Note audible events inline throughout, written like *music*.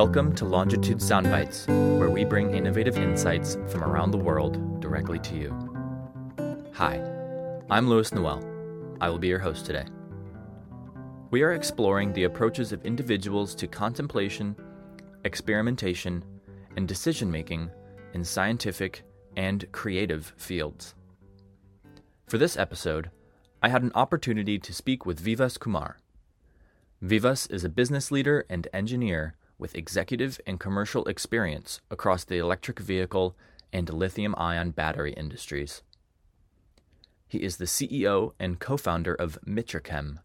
Welcome to Longitude Soundbites, where we bring innovative insights from around the world directly to you. Hi, I'm Louis Noel. I will be your host today. We are exploring the approaches of individuals to contemplation, experimentation, and decision making in scientific and creative fields. For this episode, I had an opportunity to speak with Vivas Kumar. Vivas is a business leader and engineer with executive and commercial experience across the electric vehicle and lithium ion battery industries. He is the CEO and co founder of Mitra Chem,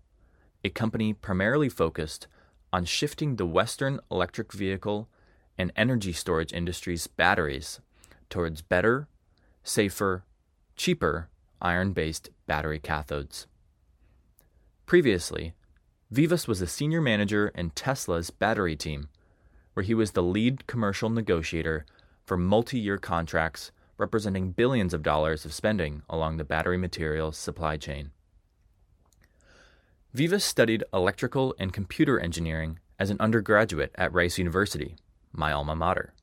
a company primarily focused on shifting the Western electric vehicle and energy storage industry's batteries towards better, safer, cheaper iron based battery cathodes. Previously, Vivas was a senior manager in Tesla's battery team, where he was the lead commercial negotiator for multi year contracts representing billions of dollars of spending along the battery materials supply chain. Vivas studied electrical and computer engineering as an undergraduate at Rice University, my alma mater,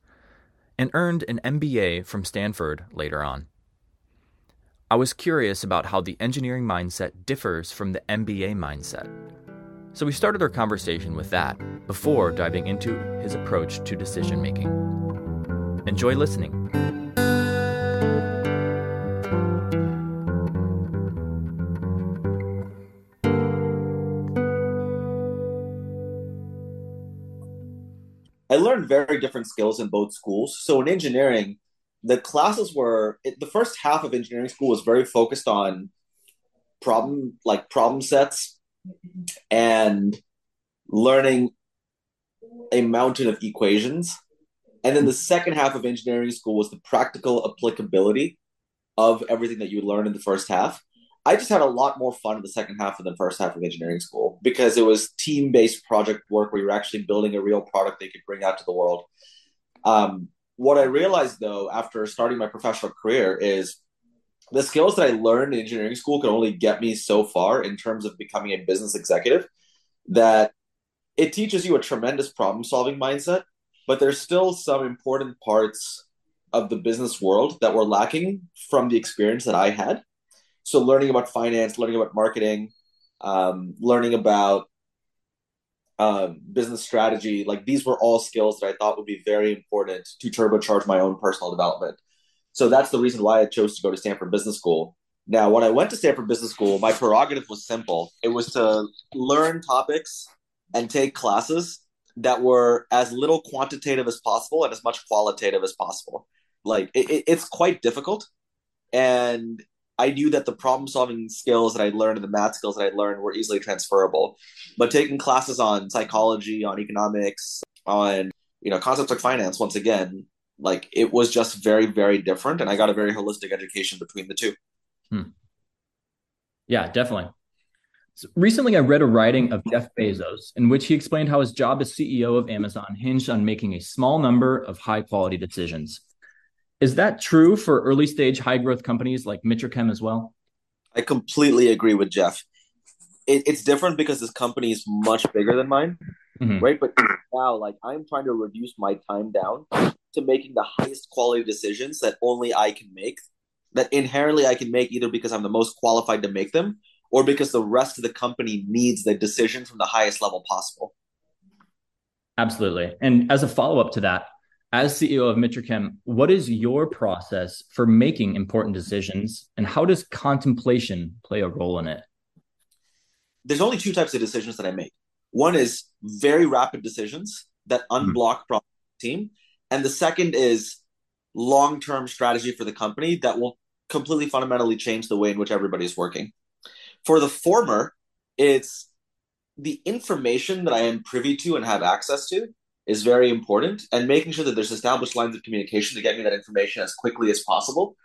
and earned an MBA from Stanford later on. I was curious about how the engineering mindset differs from the MBA mindset. So we started our conversation with that before diving into his approach to decision making. Enjoy listening. I learned very different skills in both schools. So in engineering, the classes were the first half of engineering school was very focused on problem like problem sets and learning a mountain of equations. And then the second half of engineering school was the practical applicability of everything that you learned in the first half. I just had a lot more fun in the second half of the first half of engineering school because it was team based project work where you're actually building a real product you could bring out to the world. Um, what I realized though, after starting my professional career, is the skills that I learned in engineering school could only get me so far in terms of becoming a business executive that it teaches you a tremendous problem solving mindset, but there's still some important parts of the business world that were lacking from the experience that I had so learning about finance, learning about marketing, um, learning about um, business strategy, like these were all skills that I thought would be very important to turbocharge my own personal development. So that's the reason why I chose to go to Stanford Business School. Now, when I went to Stanford Business School, my prerogative was simple. It was to learn topics and take classes that were as little quantitative as possible and as much qualitative as possible. Like it, it, it's quite difficult, and I knew that the problem solving skills that I learned and the math skills that I learned were easily transferable. But taking classes on psychology, on economics, on you know concepts like finance, once again, like it was just very, very different, and I got a very holistic education between the two. Hmm. Yeah, definitely. So recently, I read a writing of Jeff Bezos in which he explained how his job as CEO of Amazon hinged on making a small number of high quality decisions. Is that true for early stage high growth companies like Mitra Chem as well? I completely agree with Jeff. It, it's different because this company is much bigger than mine, mm-hmm. right? But now, like, I'm trying to reduce my time down to making the highest quality decisions that only I can make, that inherently I can make either because I'm the most qualified to make them or because the rest of the company needs the decision from the highest level possible. Absolutely. And as a follow up to that, as CEO of Mitra Chem, what is your process for making important decisions and how does contemplation play a role in it? There's only two types of decisions that I make. One is very rapid decisions that hmm. unblock mm-hmm. problem team, and the second is long-term strategy for the company that will completely fundamentally change the way in which everybody's working. For the former, it's the information that I am privy to and have access to is very important and making sure that there's established lines of communication to get me that information as quickly as possible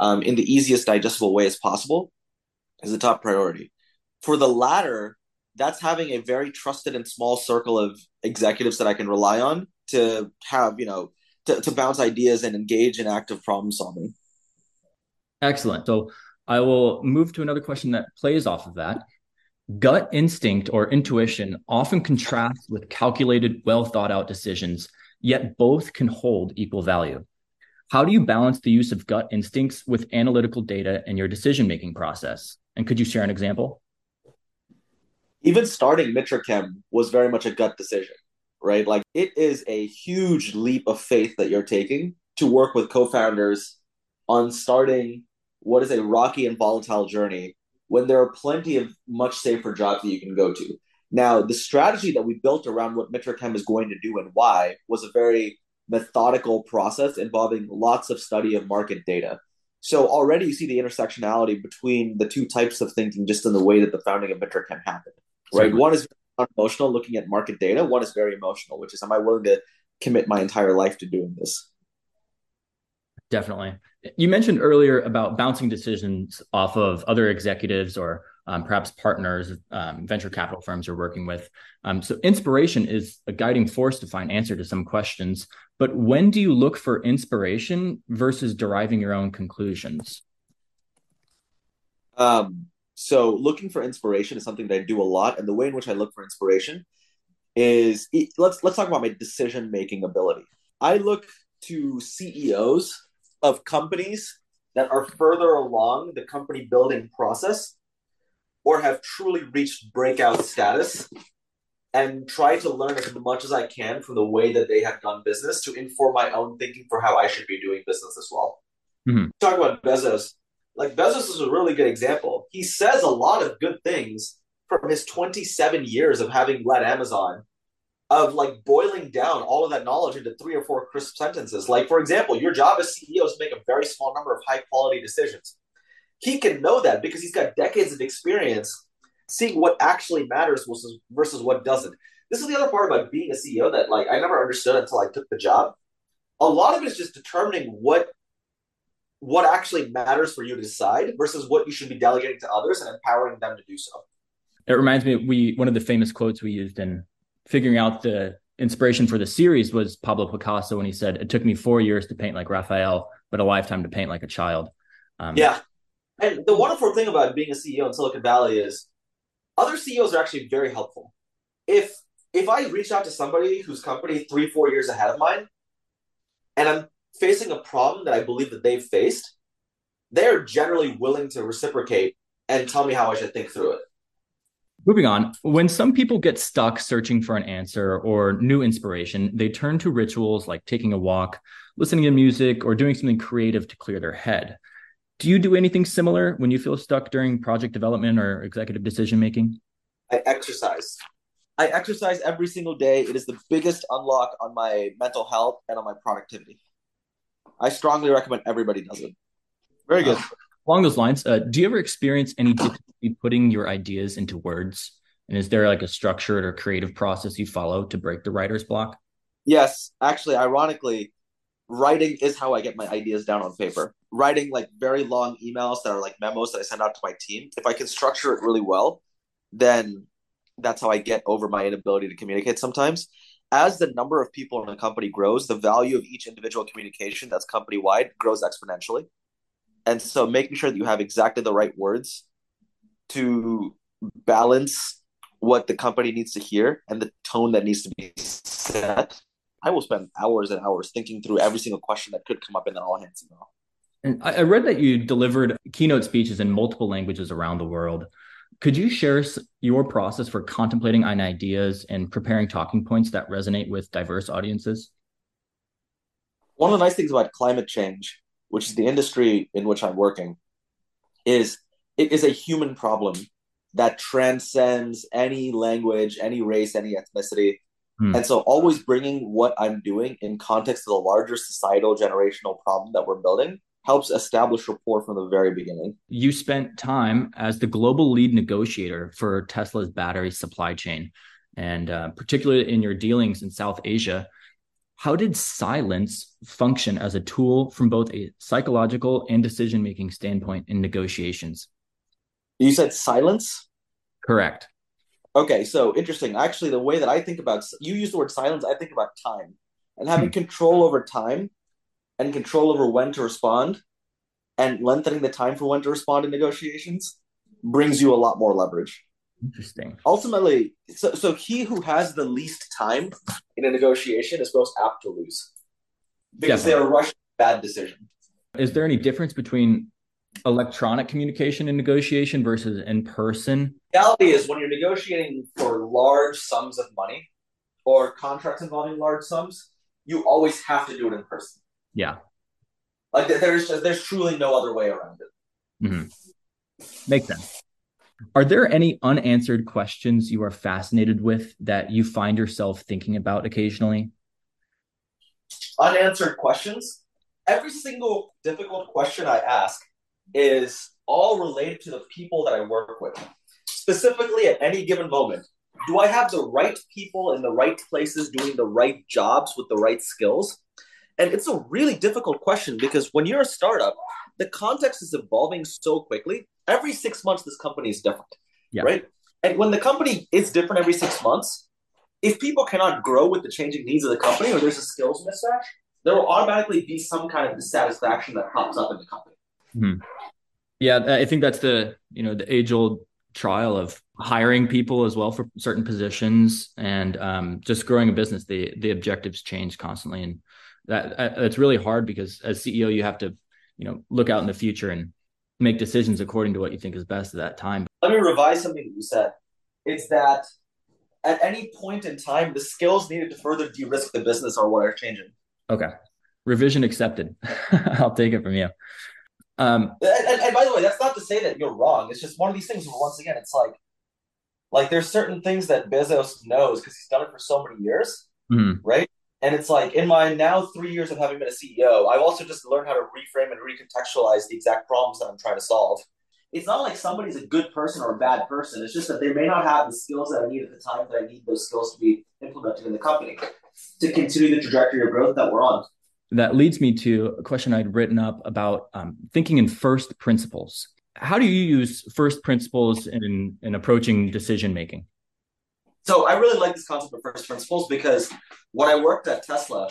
um, in the easiest digestible way as possible is the top priority for the latter that's having a very trusted and small circle of executives that i can rely on to have you know to, to bounce ideas and engage in active problem solving excellent so i will move to another question that plays off of that Gut instinct or intuition often contrasts with calculated, well thought out decisions, yet both can hold equal value. How do you balance the use of gut instincts with analytical data in your decision making process? And could you share an example? Even starting Mitra Chem was very much a gut decision, right? Like it is a huge leap of faith that you're taking to work with co founders on starting what is a rocky and volatile journey when there are plenty of much safer jobs that you can go to. Now, the strategy that we built around what Mitra Chem is going to do and why was a very methodical process involving lots of study of market data. So already you see the intersectionality between the two types of thinking just in the way that the founding of Mitra Chem happened. Right. One is emotional, looking at market data. One is very emotional, which is am I willing to commit my entire life to doing this? Definitely. You mentioned earlier about bouncing decisions off of other executives or um, perhaps partners, um, venture capital firms you're working with. Um, so, inspiration is a guiding force to find answer to some questions. But when do you look for inspiration versus deriving your own conclusions? Um, so, looking for inspiration is something that I do a lot, and the way in which I look for inspiration is let's let's talk about my decision making ability. I look to CEOs of companies that are further along the company building process or have truly reached breakout status and try to learn as much as I can from the way that they have done business to inform my own thinking for how I should be doing business as well. Mm-hmm. Talk about Bezos. Like Bezos is a really good example. He says a lot of good things from his 27 years of having led Amazon of like boiling down all of that knowledge into three or four crisp sentences. Like, for example, your job as CEO is to make a very small number of high quality decisions. He can know that because he's got decades of experience seeing what actually matters versus, versus what doesn't. This is the other part about being a CEO that like I never understood until I took the job. A lot of it is just determining what what actually matters for you to decide versus what you should be delegating to others and empowering them to do so. It reminds me we one of the famous quotes we used in figuring out the inspiration for the series was Pablo Picasso when he said, "It took me four years to paint like Raphael, but a lifetime to paint like a child." Um, yeah, and the wonderful thing about being a CEO in Silicon Valley is other CEOs are actually very helpful. If if I reach out to somebody whose company three four years ahead of mine, and I'm facing a problem that I believe that they've faced, they're generally willing to reciprocate and tell me how I should think through it. Moving on, when some people get stuck searching for an answer or new inspiration, they turn to rituals like taking a walk, listening to music, or doing something creative to clear their head. Do you do anything similar when you feel stuck during project development or executive decision making? I exercise. I exercise every single day. It is the biggest unlock on my mental health and on my productivity. I strongly recommend everybody does it. Very good. Uh, along those lines, uh, do you ever experience any difficulty putting your ideas into words? And is there like a structured or creative process you follow to break the writer's block? Yes, actually, ironically, writing is how I get my ideas down on paper. Writing like very long emails that are like memos that I send out to my team. If I can structure it really well, then that's how I get over my inability to communicate sometimes. As the number of people in a company grows, the value of each individual communication that's company wide grows exponentially. And so making sure that you have exactly the right words to balance what the company needs to hear and the tone that needs to be set. I will spend hours and hours thinking through every single question that could come up in that all hands email. And I read that you delivered keynote speeches in multiple languages around the world. Could you share your process for contemplating on ideas and preparing talking points that resonate with diverse audiences? One of the nice things about climate change which is the industry in which I'm working, is it is a human problem that transcends any language, any race, any ethnicity. Hmm. And so, always bringing what I'm doing in context of the larger societal generational problem that we're building helps establish rapport from the very beginning. You spent time as the global lead negotiator for Tesla's battery supply chain, and uh, particularly in your dealings in South Asia how did silence function as a tool from both a psychological and decision making standpoint in negotiations? You said silence? Correct. Okay, so interesting. Actually, the way that I think about you use the word silence, I think about time and having hmm. control over time and control over when to respond and lengthening the time for when to respond in negotiations brings you a lot more leverage. Interesting. Ultimately, so so he who has the least time in a negotiation is most apt to lose because Definitely. they are rushing a bad decision. Is there any difference between electronic communication and negotiation versus in person? reality is when you're negotiating for large sums of money or contracts involving large sums, you always have to do it in person. Yeah. Like there's just, there's truly no other way around it. Mm-hmm. Makes sense. Are there any unanswered questions you are fascinated with that you find yourself thinking about occasionally? Unanswered questions. Every single difficult question I ask is all related to the people that I work with. Specifically, at any given moment, do I have the right people in the right places doing the right jobs with the right skills? And it's a really difficult question because when you're a startup, the context is evolving so quickly. Every six months, this company is different, Yeah. right? And when the company is different every six months, if people cannot grow with the changing needs of the company or there's a skills mismatch, there will automatically be some kind of dissatisfaction that pops up in the company. Yeah, I think that's the you know the age old trial of hiring people as well for certain positions and um, just growing a business. The the objectives change constantly, and that uh, it's really hard because as CEO you have to you know look out in the future and make decisions according to what you think is best at that time. Let me revise something that you said. It's that at any point in time, the skills needed to further de-risk the business are what are changing. Okay, revision accepted. *laughs* I'll take it from you. Um, And, and, and by the way, that's not to say that you're wrong. It's just one of these things where once again, it's like, like there's certain things that Bezos knows because he's done it for so many years, mhm. right? And it's like in my now three years of having been a CEO, I've also just learned how to reframe and recontextualize the exact problems that I'm trying to solve. It's not like somebody's a good person or a bad person. It's just that they may not have the skills that I need at the time that I need those skills to be implemented in the company to continue the trajectory of growth that we're on. that leads me to a question I'd written up about um, thinking in first principles. How do you use first principles in in approaching decision making? So I really like this concept of first principles because when I worked at Tesla,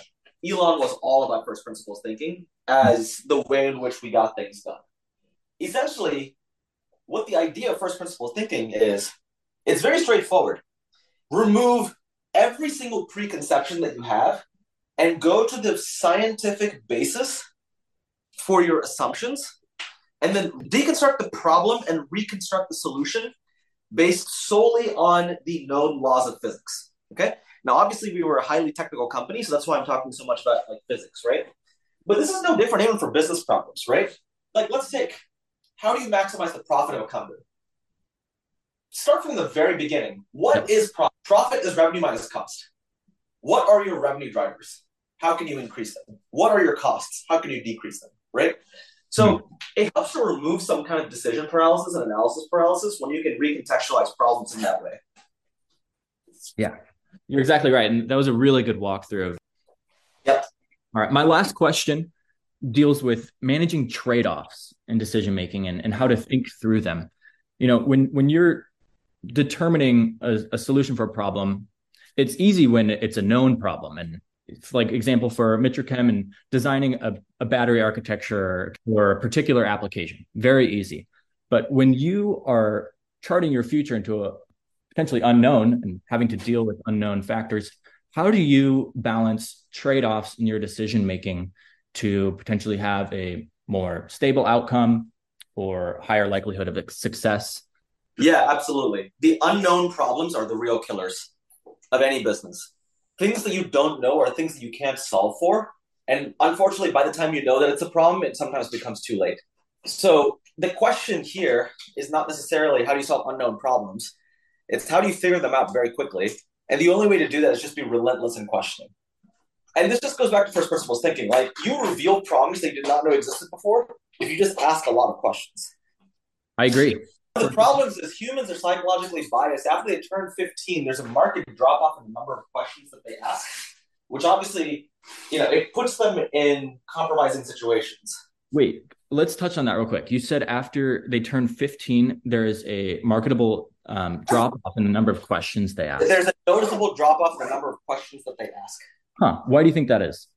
Elon was all about first principles thinking as the way in which we got things done. Essentially, what the idea of first principles thinking is, it's very straightforward. Remove every single preconception that you have and go to the scientific basis for your assumptions and then deconstruct the problem and reconstruct the solution based solely on the known laws of physics. Okay. Now, obviously, we were a highly technical company, so that's why I'm talking so much about like physics, right? But this is no different even for business problems, right? Like, let's take how do you maximize the profit of a company? Start from the very beginning. What is profit? Profit is revenue minus cost. What are your revenue drivers? How can you increase them? What are your costs? How can you decrease them? Right? So it helps to remove some kind of decision paralysis and analysis paralysis when you can recontextualize problems in that way. Yeah, you're exactly right, and that was a really good walkthrough. Yep. All right, my last question deals with managing trade-offs in decision making and, and how to think through them. You know, when when you're determining a, a solution for a problem, it's easy when it's a known problem. And it's like example for Mitra Chem and designing a, a battery architecture for a particular application, very easy. But when you are charting your future into a potentially unknown and having to deal with unknown factors, how do you balance trade-offs in your decision making to potentially have a more stable outcome or higher likelihood of success Yeah, absolutely. The unknown problems are the real killers of any business. Things that you don't know are things that you can't solve for. And unfortunately, by the time you know that it's a problem, it sometimes becomes too late. So the question here is not necessarily how do you solve unknown problems, it's how do you figure them out very quickly. And the only way to do that is just be relentless in questioning. And this just goes back to first principles thinking. Like you reveal problems that you did not know existed before if you just ask a lot of questions. i agree the problems is humans are psychologically biased. After they turn 15, there's a market drop off in the number of questions that they ask, which obviously, you know, it puts them in compromising situations. wait let's touch on that real quick you said after they turn 15 there is a marketable um, drop off in the number of questions they ask There's a noticeable drop off in the number of questions that they ask. huh why do you think that is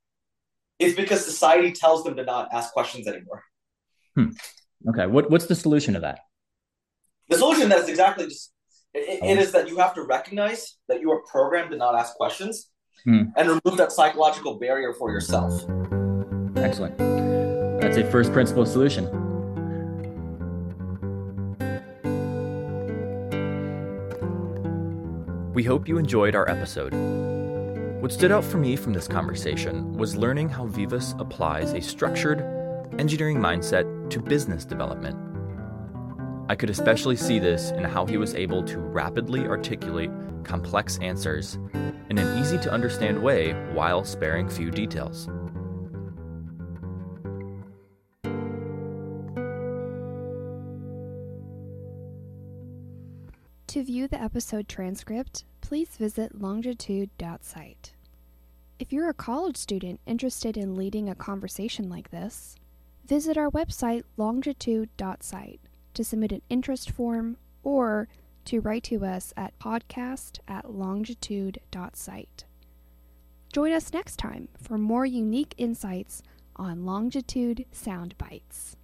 It's because society tells them to not ask questions anymore. Hmm. Okay what, what's the solution to that The solution that is exactly just It, it is that you have to recognize that you are programmed to not ask questions Hmm. and remove that psychological barrier for yourself. Excellent. That's a first principle solution. We hope you enjoyed our episode. What stood out for me from this conversation was learning how Vivas applies a structured engineering mindset to business development. I could especially see this in how he was able to rapidly articulate complex answers in an easy to understand way while sparing few details. To view the episode transcript, please visit longitude.site. If you're a college student interested in leading a conversation like this, visit our website longitude.site to submit an interest form or to write to us at podcast at longitude.site. Join us next time for more unique insights on Longitude Sound Bites.